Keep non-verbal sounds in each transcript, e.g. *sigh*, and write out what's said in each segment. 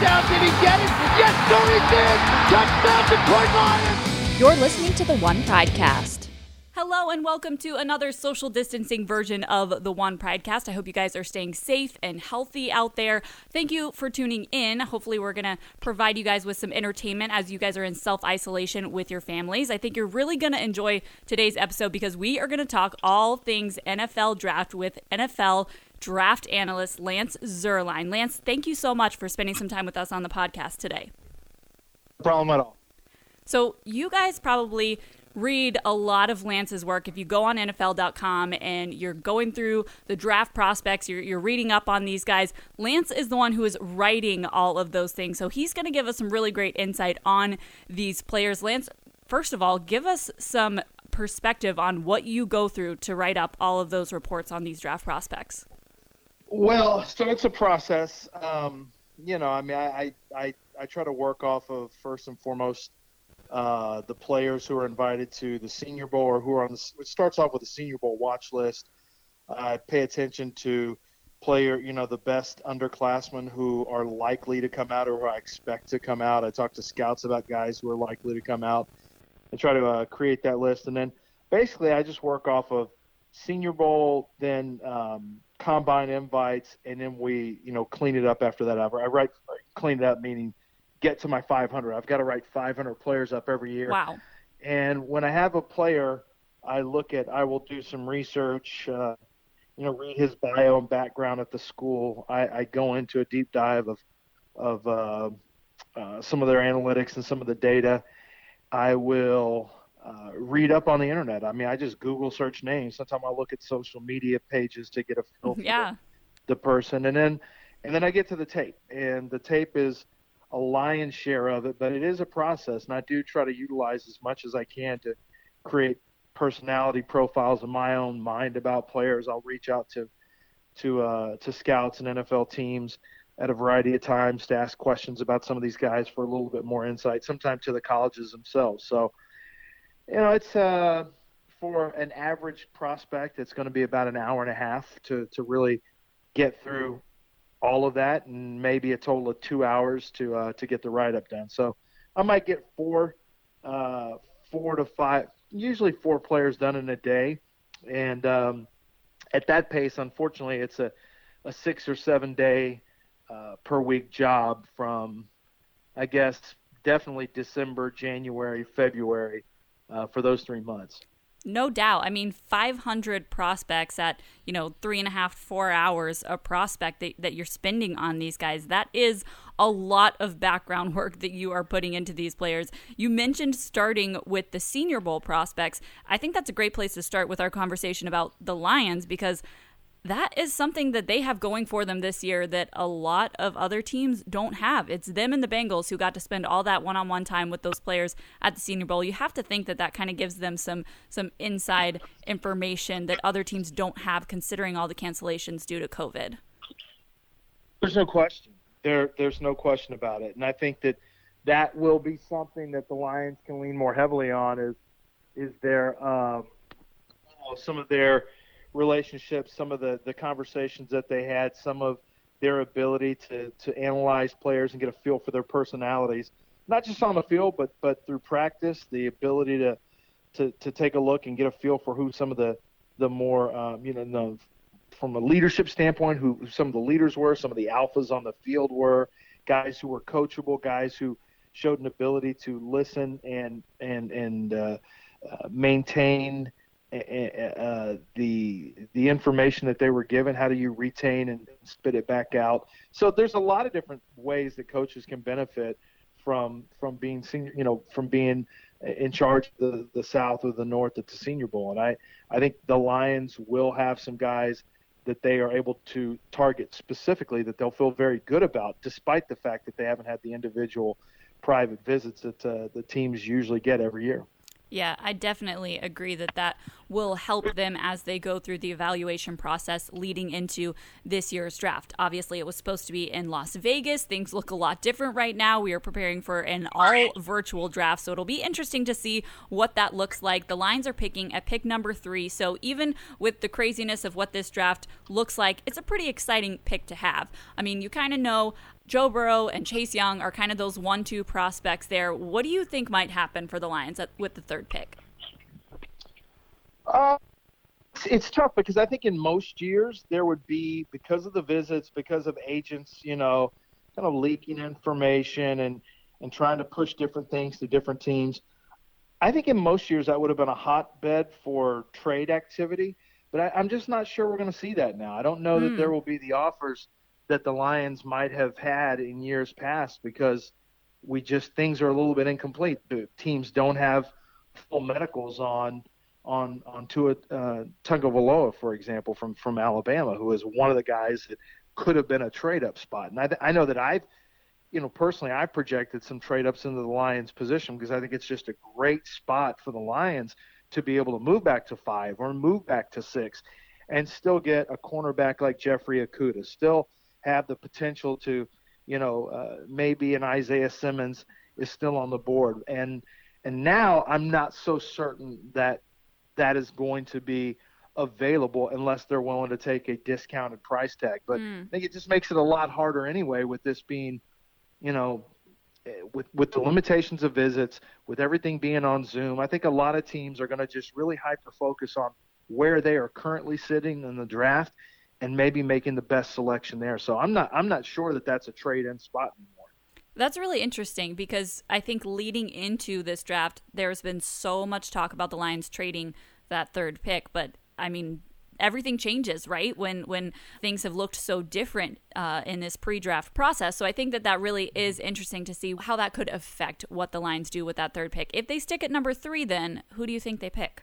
touchdown. Did he get it? Yes, sir, he did. Touchdown, Detroit Lions. You're listening to the One Podcast. Hello and welcome to another social distancing version of the One Pridecast. I hope you guys are staying safe and healthy out there. Thank you for tuning in. Hopefully, we're going to provide you guys with some entertainment as you guys are in self isolation with your families. I think you're really going to enjoy today's episode because we are going to talk all things NFL draft with NFL draft analyst Lance Zierlein. Lance, thank you so much for spending some time with us on the podcast today. No problem at all. So, you guys probably read a lot of Lance's work. If you go on NFL.com and you're going through the draft prospects, you're, you're reading up on these guys, Lance is the one who is writing all of those things. So he's going to give us some really great insight on these players. Lance, first of all, give us some perspective on what you go through to write up all of those reports on these draft prospects. Well, so it's a process. Um, you know, I mean, I, I, I try to work off of first and foremost uh, the players who are invited to the Senior Bowl or who are on the. It starts off with the Senior Bowl watch list. I pay attention to player, you know, the best underclassmen who are likely to come out or who I expect to come out. I talk to scouts about guys who are likely to come out and try to uh, create that list. And then basically, I just work off of Senior Bowl, then um, combine invites, and then we, you know, clean it up after that. I write clean it up, meaning get to my 500. I've got to write 500 players up every year. Wow. And when I have a player, I look at, I will do some research, uh, you know, read his bio and background at the school. I, I go into a deep dive of, of uh, uh, some of their analytics and some of the data. I will uh, read up on the internet. I mean, I just Google search names. Sometimes I look at social media pages to get a feel for yeah. the, the person, and then and then I get to the tape, and the tape is a lion's share of it, but it is a process, and I do try to utilize as much as I can to create personality profiles in my own mind about players. I'll reach out to to uh, to scouts and NFL teams at a variety of times to ask questions about some of these guys for a little bit more insight. Sometimes to the colleges themselves. So, you know, it's uh, for an average prospect, it's going to be about an hour and a half to to really get through all of that, and maybe a total of two hours to uh, to get the write up done. So I might get four, uh, four to five, usually four players done in a day, and um, at that pace, unfortunately, it's a a six or seven day uh, per week job from, I guess, definitely December, January, February, uh, for those three months. No doubt. I mean, 500 prospects at, you know, three and a half, four hours a prospect that, that you're spending on these guys. That is a lot of background *laughs* work that you are putting into these players. You mentioned starting with the Senior Bowl prospects. I think that's a great place to start with our conversation about the Lions because that is something that they have going for them this year that a lot of other teams don't have. It's them and the Bengals who got to spend all that one-on-one time with those players at the Senior Bowl. You have to think that that kind of gives them some some inside information that other teams don't have considering all the cancellations due to COVID. There's no question. There there's no question about it. And I think that that will be something that the Lions can lean more heavily on is is their um, some of their relationships, some of the, the conversations that they had, some of their ability to, to analyze players and get a feel for their personalities, not just on the field, but, but through practice, the ability to, to, to take a look and get a feel for who some of the, the more, um, you know, the, from a leadership standpoint, who, some of the leaders were, some of the alphas on the field were, guys who were coachable, guys who showed an ability to listen and, and, and uh, uh, maintain uh, the the information that they were given. How do you retain and spit it back out? So there's a lot of different ways that coaches can benefit from from being senior, you know, from being in charge of the the South or the North at the Senior Bowl. And I I think the Lions will have some guys that they are able to target specifically that they'll feel very good about, despite the fact that they haven't had the individual private visits that uh, the teams usually get every year. Yeah, I definitely agree that that will help them as they go through the evaluation process leading into this year's draft. Obviously, it was supposed to be in Las Vegas. Things look a lot different right now. We are preparing for an all virtual draft, so it'll be interesting to see what that looks like. The Lions are picking at pick number three, so even with the craziness of what this draft looks like, it's a pretty exciting pick to have. I mean, you kind of know Joe Burrow and Chase Young are kind of those one-two prospects there. What do you think might happen for the Lions at, with the third pick? Uh, it's tough because I think in most years there would be because of the visits, because of agents, you know, kind of leaking information and and trying to push different things to different teams. I think in most years that would have been a hotbed for trade activity, but I, am just not sure we're going to see that now. I don't know mm. that hmm. there will be the offers that the Lions might have had in years past because we just things are a little bit incomplete. The teams don't have full medicals on on on Tua uh, for example, from from Alabama, who is one of the guys that could have been a trade up spot. And I, I know that I've, you know, personally, I projected some trade ups into the Lions position because I think it's just a great spot for the Lions to be able to move back to five or move back to six, and still get a cornerback like Jeffrey Okudah, still have the potential to, you know, uh, maybe an Isaiah Simmons is still on the board, and and now I'm not so certain that that is going to be available unless they're willing to take a discounted price tag. But mm. I think it just makes it a lot harder anyway with this being, you know, eh, with with the limitations of visits, with everything being on Zoom. I think a lot of teams are going to just really hyper focus on where they are currently sitting in the draft and maybe making the best selection there. So I'm not I'm not sure that that's a trade in spot anymore. That's really interesting because I think leading into this draft, there's been so much talk about the Lions trading that third pick, but I mean, everything changes, right? When when things have looked so different uh, in this pre-draft process. So I think that that really is interesting to see how that could affect what the Lions do with that third pick. If they stick at number three, then who do you think they pick?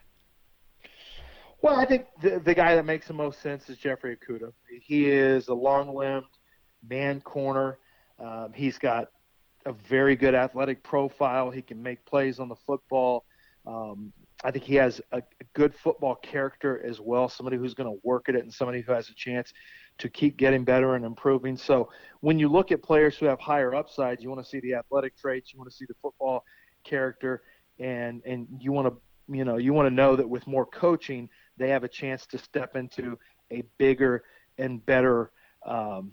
Well, I think the, the guy that makes the most sense is Jeffrey Okudah. He is a long-limbed man corner. Um, he's got a very good athletic profile. He can make plays on the football. Um, I think he has a, a good football character as well, somebody who's going to work at it and somebody who has a chance to keep getting better and improving. So when you look at players who have higher upsides, you want to see the athletic traits, you want to see the football character, and and you want to you know you want to know that with more coaching, they have a chance to step into a bigger and better um,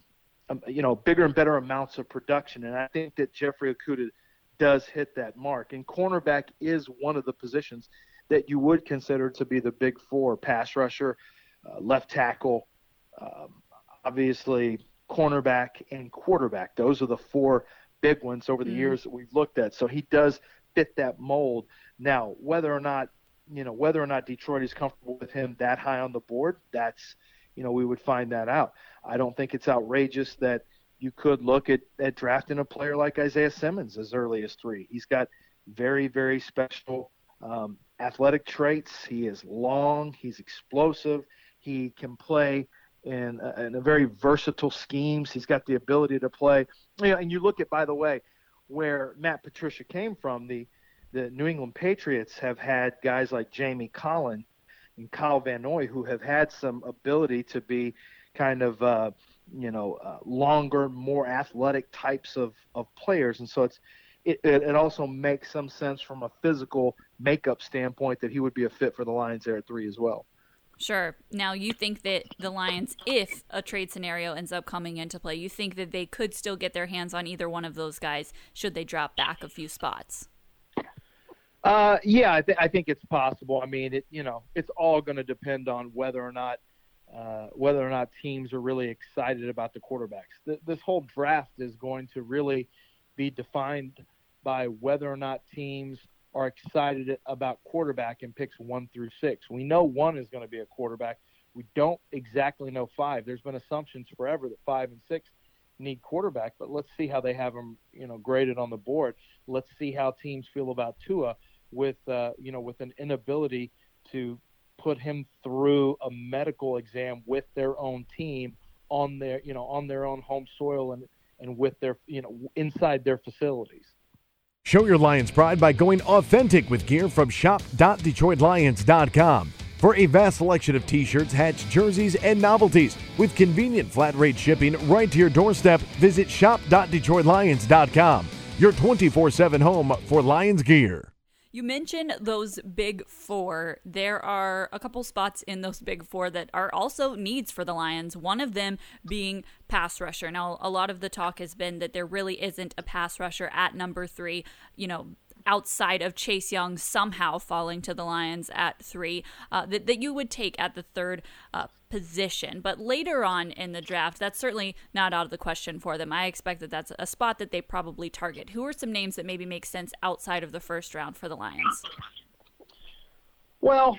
um, you know bigger and better amounts of production. And I think that Jeffrey Okudah does hit that mark. And cornerback is one of the positions that you would consider to be the big four pass rusher, uh, left tackle, um, obviously cornerback, and quarterback. Those are the four big ones over the mm years that we've looked at. So he does fit that mold. Now, whether or not you know whether or not Detroit is comfortable with him that high on the board, that's you know we would find that out. I don't think it's outrageous that you could look at, at drafting a player like Isaiah Simmons as early as three. He's got very, very special um, athletic traits. He is long. He's explosive. He can play in a, in a very versatile schemes. He's got the ability to play. You know, and you look at, by the way, where Matt Patricia came from. The the New England Patriots have had guys like Jamie Collin and Kyle Van Noy who have had some ability to be kind of uh, you know uh, longer, more athletic types of of players, and so it's it, it also makes some sense from a physical makeup standpoint that he would be a fit for the Lions there at three as well. Sure. Now, you think that the Lions, if a trade scenario ends up coming into play, you think that they could still get their hands on either one of those guys should they drop back a few spots? Uh, yeah, I, th- I think it's possible. I mean, it you know, it's all going to depend on whether or not uh, whether or not teams are really excited about the quarterbacks. Th- this whole draft is going to really be defined by whether or not teams are excited about quarterback in picks one through six. We know one is going to be a quarterback. We don't exactly know five. There's been assumptions forever that five and six need quarterback, but let's see how they have them, you know, graded on the board. Let's see how teams feel about Tua with, uh, you know, with an inability to put him through a medical exam with their own team on their, you know, on their own home soil and and with their, you know, inside their facilities. Show your Lions pride by going authentic with gear from shop.detroitlions.com. For a vast selection of t shirts, hats, jerseys, and novelties with convenient flat rate shipping right to your doorstep, visit shop.detroitlions.com, your 24 7 home for Lions gear. You mentioned those big four. There are a couple spots in those big four that are also needs for the Lions. One of them being pass rusher. Now, a lot of the talk has been that there really isn't a pass rusher at number three. You know, outside of Chase Young somehow falling to the Lions at three uh, that, that you would take at the third uh, position. But later on in the draft, that's certainly not out of the question for them. I expect that that's a spot that they probably target. Who are some names that maybe make sense outside of the first round for the Lions? Well,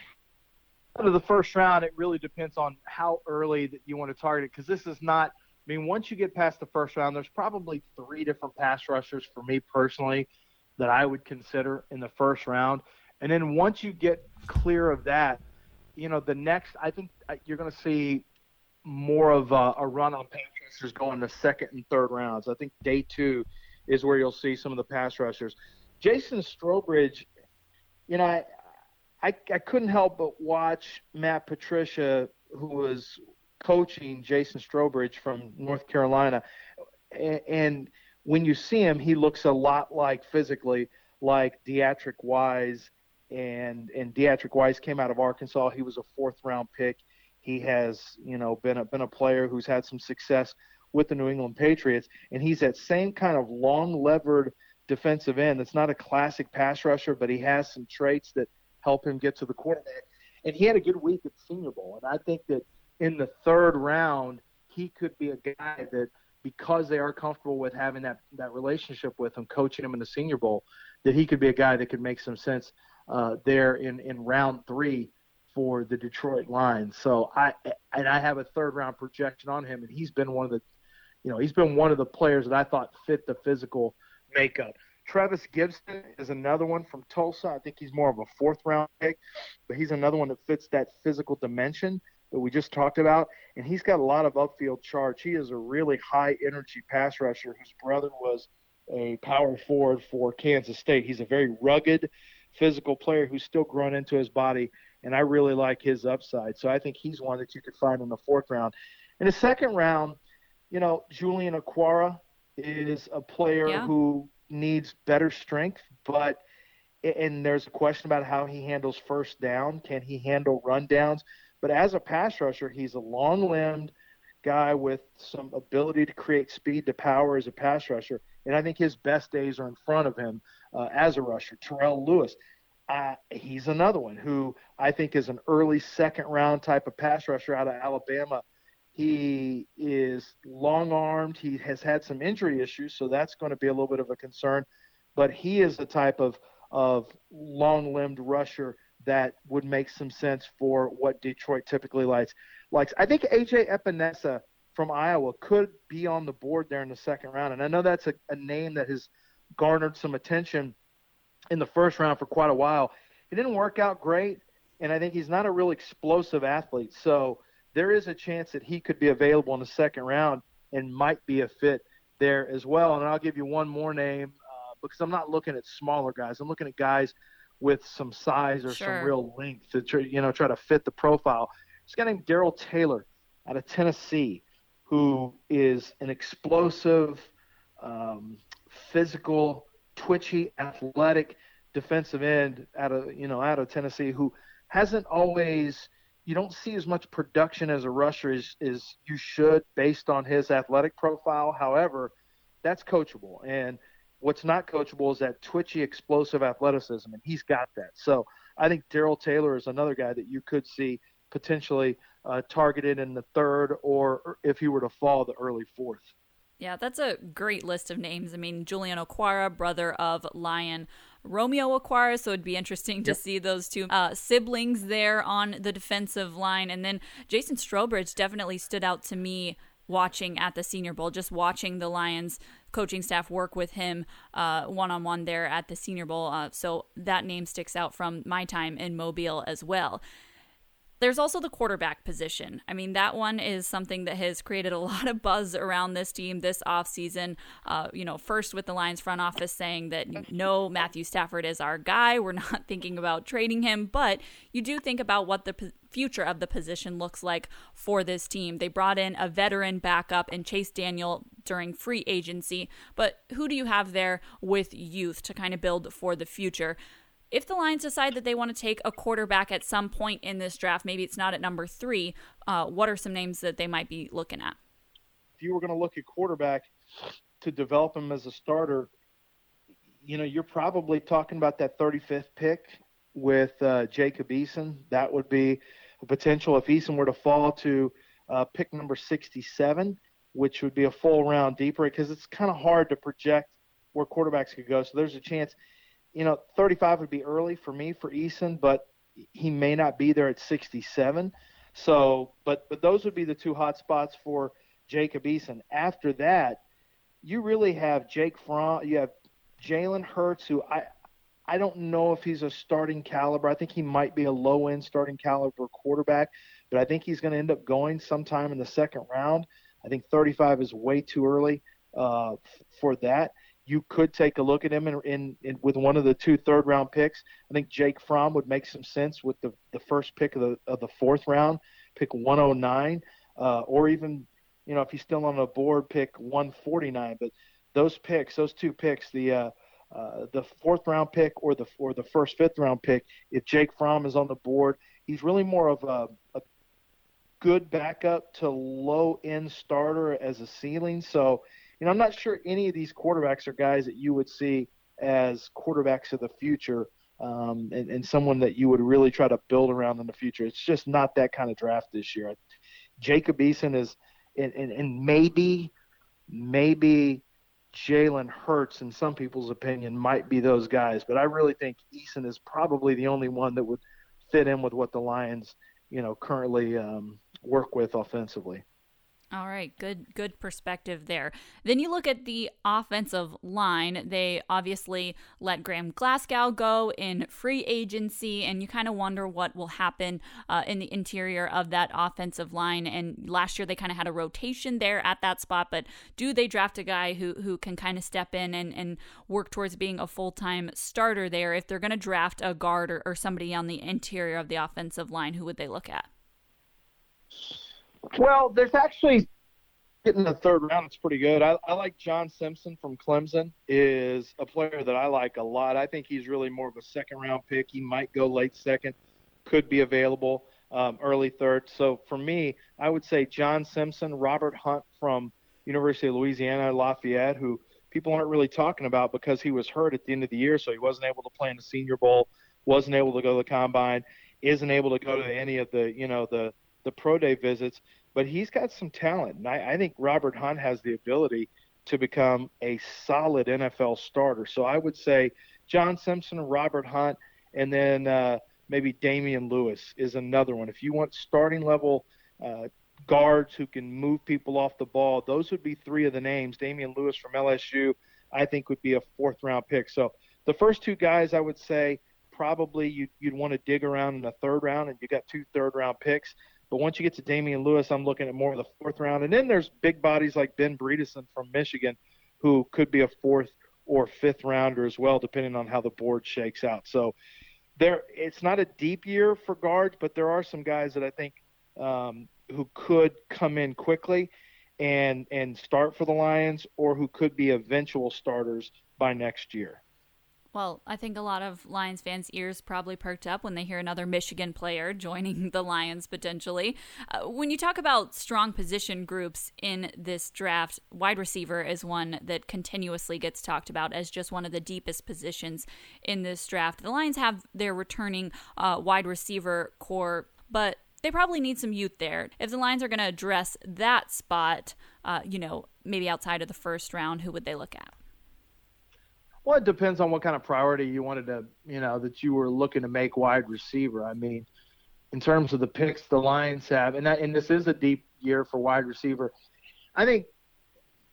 out of the first round, it really depends on how early that you want to target because this is not. I mean, once you get past the first round, there's probably three different pass rushers for me personally that I would consider in the first round. And then once you get clear of that, you know, the next, I think you're going to see more of a, a run on pass rushers going the second and third rounds. I think day two is where you'll see some of the pass rushers. Jason Strowbridge, you know, I, I, I couldn't help but watch Matt Patricia, who was coaching Jason Strowbridge from North Carolina, and, and – when you see him, he looks a lot like physically like Deatrich Wise, and and Deatrich Wise came out of Arkansas. He was a fourth round pick. He has you know been a been a player who's had some success with the New England Patriots, and he's that same kind of long levered defensive end. That's not a classic pass rusher, but he has some traits that help him get to the quarterback. And he had a good week at Senior Bowl, and I think that in the third round he could be a guy that because they are comfortable with having that that relationship with him, coaching him in the Senior Bowl, that he could be a guy that could make some sense uh, there in in round three for the Detroit Lions. So I and I have a third round projection on him, and he's been one of the, you know, he's been one of the players that I thought fit the physical makeup. Trevis Gipson is another one from Tulsa. I think he's more of a fourth round pick, but he's another one that fits that physical dimension that we just talked about, and he's got a lot of upfield charge. He is a really high energy pass rusher whose brother was a power forward for Kansas State. He's a very rugged, physical player who's still grown into his body, and I really like his upside. So I think he's one that you could find in the fourth round. In the second round, you know, Julian Okwara is a player yeah. who needs better strength, but and there's a question about how he handles first down. Can he handle run downs? But as a pass rusher, he's a long limbed guy with some ability to create speed to power as a pass rusher. And I think his best days are in front of him uh, as a rusher. Terrell Lewis, uh, he's another one who I think is an early second round type of pass rusher out of Alabama. He is long armed. He has had some injury issues, so that's going to be a little bit of a concern. But he is the type of of long limbed rusher that would make some sense for what Detroit typically likes. Likes. I think AJ Epenesa from Iowa could be on the board there in the second round, and I know that's a, a name that has garnered some attention in the first round for quite a while. It didn't work out great, and I think he's not a real explosive athlete. So there is a chance that he could be available in the second round and might be a fit there as well. And I'll give you one more name uh, because I'm not looking at smaller guys. I'm looking at guys with some size or sure. some real length to try, you know try to fit the profile. This guy named Darrell Taylor out of Tennessee, who is an explosive, um, physical, twitchy, athletic defensive end out of you know out of Tennessee, who hasn't always you don't see as much production as a rusher as, as you should based on his athletic profile. However, that's coachable and What's not coachable is that twitchy, explosive athleticism, and he's got that. So I think Darrell Taylor is another guy that you could see potentially uh, targeted in the third, or if he were to fall, the early fourth. Yeah, that's a great list of names. I mean, Julian Okwara, brother of Lion Romeo Okwara, so it'd be interesting to yep. see those two uh, siblings there on the defensive line. And then Jason Strowbridge definitely stood out to me watching at the Senior Bowl, just watching the Lions coaching staff work with him one on one there at the Senior Bowl. Uh, so that name sticks out from my time in Mobile as well. There's also the quarterback position. I mean, that one is something that has created a *laughs* lot of buzz around this team this offseason. Uh, you know, first with the Lions front office saying that *laughs* no, Matthew Stafford is our guy. We're not *laughs* thinking about trading him. But you do think about what the future of the position looks like for this team. They brought in a veteran backup and Chase Daniel during free agency. But who do you have there with youth to kind of build for the future? if the Lions decide that they want to take a quarterback at some point in this draft, maybe it's not at number three, uh, what are some names that they might be looking at? If you were going to look at quarterback to develop him as a starter, you know, you're probably talking about that 35th pick with uh, Jacob Eason. That would be a potential if Eason were to fall to uh, pick number 67, which would be a full round deeper because it's kind of hard to project where quarterbacks could go. So there's a chance, you know, 35 would be early for me for Eason, but he may not be there at 67. So, but but those would be the two hot spots for Jacob Eason. After that, you really have Jake Fromm. You have Jalen Hurts, who I I don't know if he's a starting caliber. I think he might be a low end starting caliber quarterback, but I think he's going to end up going sometime in the second round. I think 35 is way too early uh, for that. You could take a look at him in, in, in, with one of the two third round picks. I think Jake Fromm would make some sense with the, the first pick of the of the fourth round, pick 109, uh, or even you know if he's still on the board, pick 149. But those picks, those two picks, the uh, uh, the fourth round pick or the or the first fifth round pick, if Jake Fromm is on the board, he's really more of a, a good backup to low end starter as a ceiling. So, you know, I'm not sure any of these quarterbacks are guys that you would see as quarterbacks of the future. Um, and, and someone that you would really try to build around in the future. It's just not that kind of draft this year. Jacob Eason is, and, and, and maybe, maybe Jalen Hurts, in some people's opinion, might be those guys. But I really think Eason is probably the only one that would fit in with what the Lions, you know, currently um, work with offensively. All right, good good perspective there. Then you look at the offensive line. They obviously let Graham Glasgow go in free agency, and you kind of wonder what will happen uh, in the interior of that offensive line. And last year they kind of had a rotation there at that spot, but do they draft a guy who who can kind of step in and, and work towards being a full time starter there? If they're going to draft a guard or, or somebody on the interior of the offensive line, who would they look at? Well, there's actually getting the third round. It's pretty good. I, I like John Simpson from Clemson. Is a player that I like a lot. I think he's really more of a second round pick. He might go late second, could be available um, early third. So for me, I would say John Simpson, Robert Hunt from University of Louisiana Lafayette, who people aren't really talking about because he was hurt at the end of the year, so he wasn't able to play in the Senior Bowl, wasn't able to go to the combine, isn't able to go to any of the you know the the pro day visits, but he's got some talent. And I, I think Robert Hunt has the ability to become a solid NFL starter. So I would say John Simpson, Robert Hunt, and then uh, maybe Damien Lewis is another one. If you want starting level uh, guards who can move people off the ball, those would be three of the names. Damien Lewis from LSU, I think, would be a fourth round pick. So the first two guys, I would say, probably you'd, you'd want to dig around in the third round, and you got two third round picks. But once you get to Damien Lewis, I'm looking at more of the fourth round. And then there's big bodies like Ben Bredeson from Michigan, who could be a fourth or fifth rounder as well, depending on how the board shakes out. So there, it's not a deep year for guards, but there are some guys that I think um, who could come in quickly and and start for the Lions, or who could be eventual starters by next year. Well, I think a lot of Lions fans' ears probably perked up when they hear another Michigan player *laughs* joining the Lions potentially. Uh, when you talk about strong position groups in this draft, wide receiver is one that continuously gets talked about as just one of the deepest positions in this draft. The Lions have their returning uh, wide receiver corps, but they probably need some youth there. If the Lions are going to address that spot, uh, you know, maybe outside of the first round, who would they look at? Well, it depends on what kind of priority you wanted to, you know, that you were looking to make wide receiver. I mean, in terms of the picks the Lions have, and that, and this is a deep year for wide receiver. I think,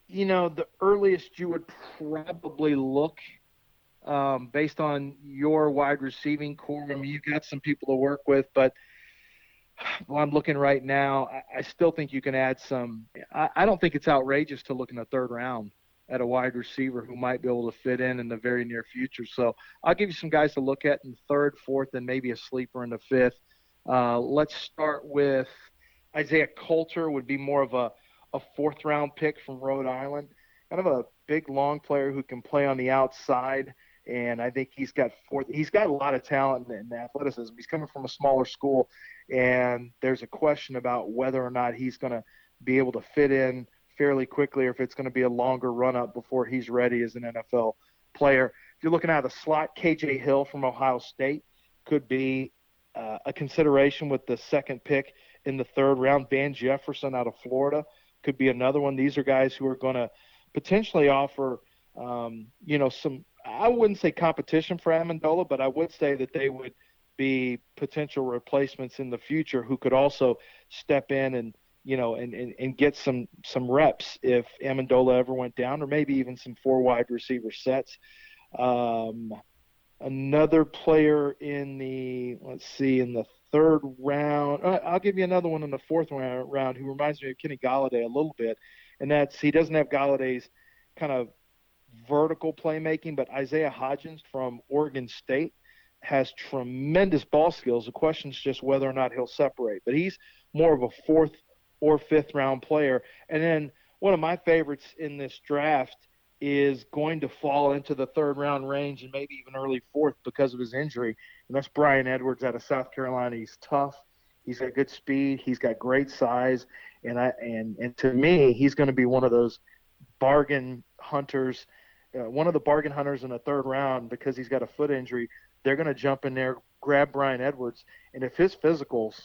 you know, the earliest you would probably look um, based on your wide receiving corps. I mean, you've got some people to work with, but well, I'm looking right now. I, still think you can add some. I don't think it's outrageous to look in the third round at a wide receiver who might be able to fit in in the very near future. So I'll give you some guys to look at in third, fourth, and maybe a sleeper in the fifth. Uh, let's start with Isaiah Coulter would be more of a, a fourth round pick from Rhode Island. Kind of a big, long player who can play on the outside and I think he's got fourth. He's got a lot of talent and athleticism. He's coming from a smaller school, and there's a question about whether or not he's going to be able to fit in fairly quickly, or if it's going to be a longer run up before he's ready as an NFL player. If you're looking at the slot, KJ Hill from Ohio State could be uh, a consideration with the second pick in the third round. Van Jefferson out of Florida could be another one. These are guys who are going to potentially offer, um, you know, some. I wouldn't say competition for Amendola, but I would say that they would be potential replacements in the future who could also step in and you know and, and, and get some some reps if Amendola ever went down, or maybe even some four wide receiver sets. Um, another player in the let's see in the third round. Uh, I'll give you another one in the fourth round who reminds me of Kenny Golladay a little bit, and that's he doesn't have Golladay's kind of vertical playmaking, but Isaiah Hodgins from Oregon State has tremendous ball skills. The question is just whether or not he'll separate. But he's more of a fourth or fifth round player. And then one of my favorites in this draft is going to fall into the third round range and maybe even early fourth because of his injury. And that's Bryan Edwards out of South Carolina. He's tough. He's got good speed. He's got great size. And I and and to me, he's going to be one of those bargain hunters, uh, one of the bargain hunters in the third round because he's got a foot injury. They're going to jump in there, grab Bryan Edwards, and if his physicals,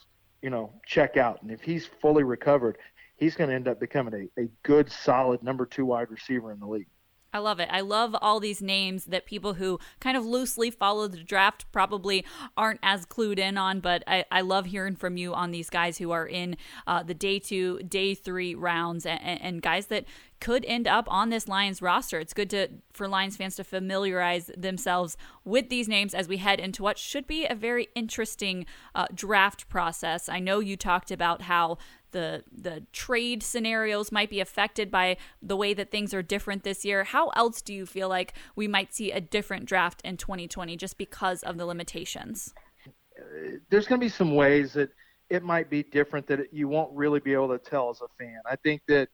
you know, check out, and if he's fully recovered, he's going to end up becoming a, a good, solid number two wide receiver in the league. I love it. I love all these names that people who kind of loosely follow the draft probably aren't as clued in on, but I, I love hearing from you on these guys who are in uh, the day two, day three rounds and, and, guys that could end up on this Lions roster. It's good to for Lions fans to familiarize themselves with these names as we head into what should be a very interesting uh, draft process. I know you talked about how the the trade scenarios might be affected by the way that things are different this year. How else do you feel like we might see a different draft in 2020 just because of the limitations? There's going to be some ways that it might be different that you won't really be able to tell as a fan. I think that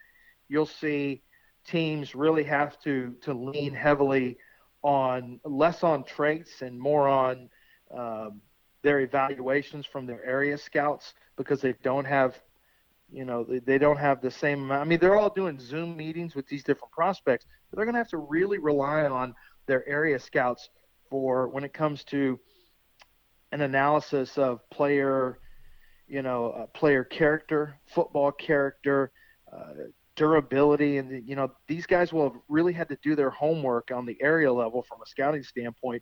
you'll see teams really have to to lean heavily on less on traits and more on um, their evaluations from their area scouts because they don't have you know they, they don't have the same amount. I mean they're all doing zoom meetings with these different prospects but they're going to have to really rely on their area scouts for when it comes to an analysis of player you know uh, player character football character uh, durability and you know these guys will have really had to do their homework on the area level from a scouting standpoint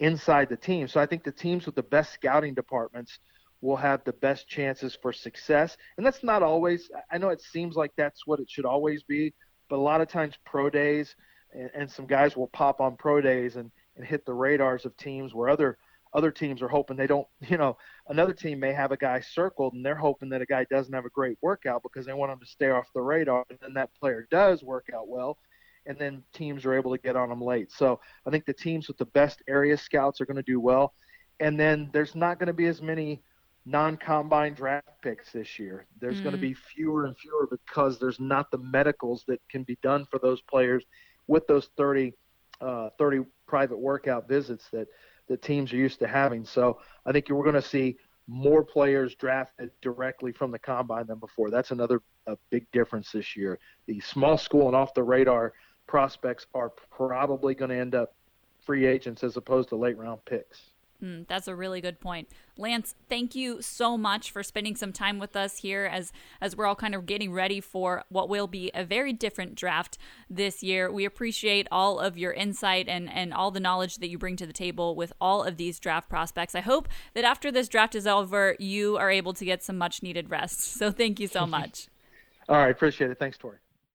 inside the team so i think the teams with the best scouting departments will have the best chances for success. And that's not always, I know it seems like that's what it should always be, but a lot of times pro days and, and some guys will pop on pro days and, and hit the radars of teams where other other teams are hoping they don't, *laughs* you know, another team may have a guy circled and they're hoping that a guy doesn't have a great workout because they want him to stay off the radar. And then that player does work out well. And then teams are able to get on them late. So I think the teams with the best area scouts are going to do well. And then there's not going to be as many non-combine draft picks this year. There's mm-hmm. going to be fewer and fewer because there's not the medicals that can be done for those players with those 30, uh, 30 private workout visits that the teams are used to having. So I think we're going to see more players drafted directly from the combine than before. That's another big difference this year. The small school and off the radar prospects are probably going to end up free agents as opposed to late round picks. Mm, that's a really good point. Lance, thank you so much for spending some time with us here as as we're all kind of getting ready for what will be a very different draft this year. We appreciate all of your insight and and all the knowledge that you bring to the table with all of these draft prospects. I hope that after this draft is over, you are able to get some much needed rest. *laughs* So thank you so much. all right, appreciate it. Thanks, Tori.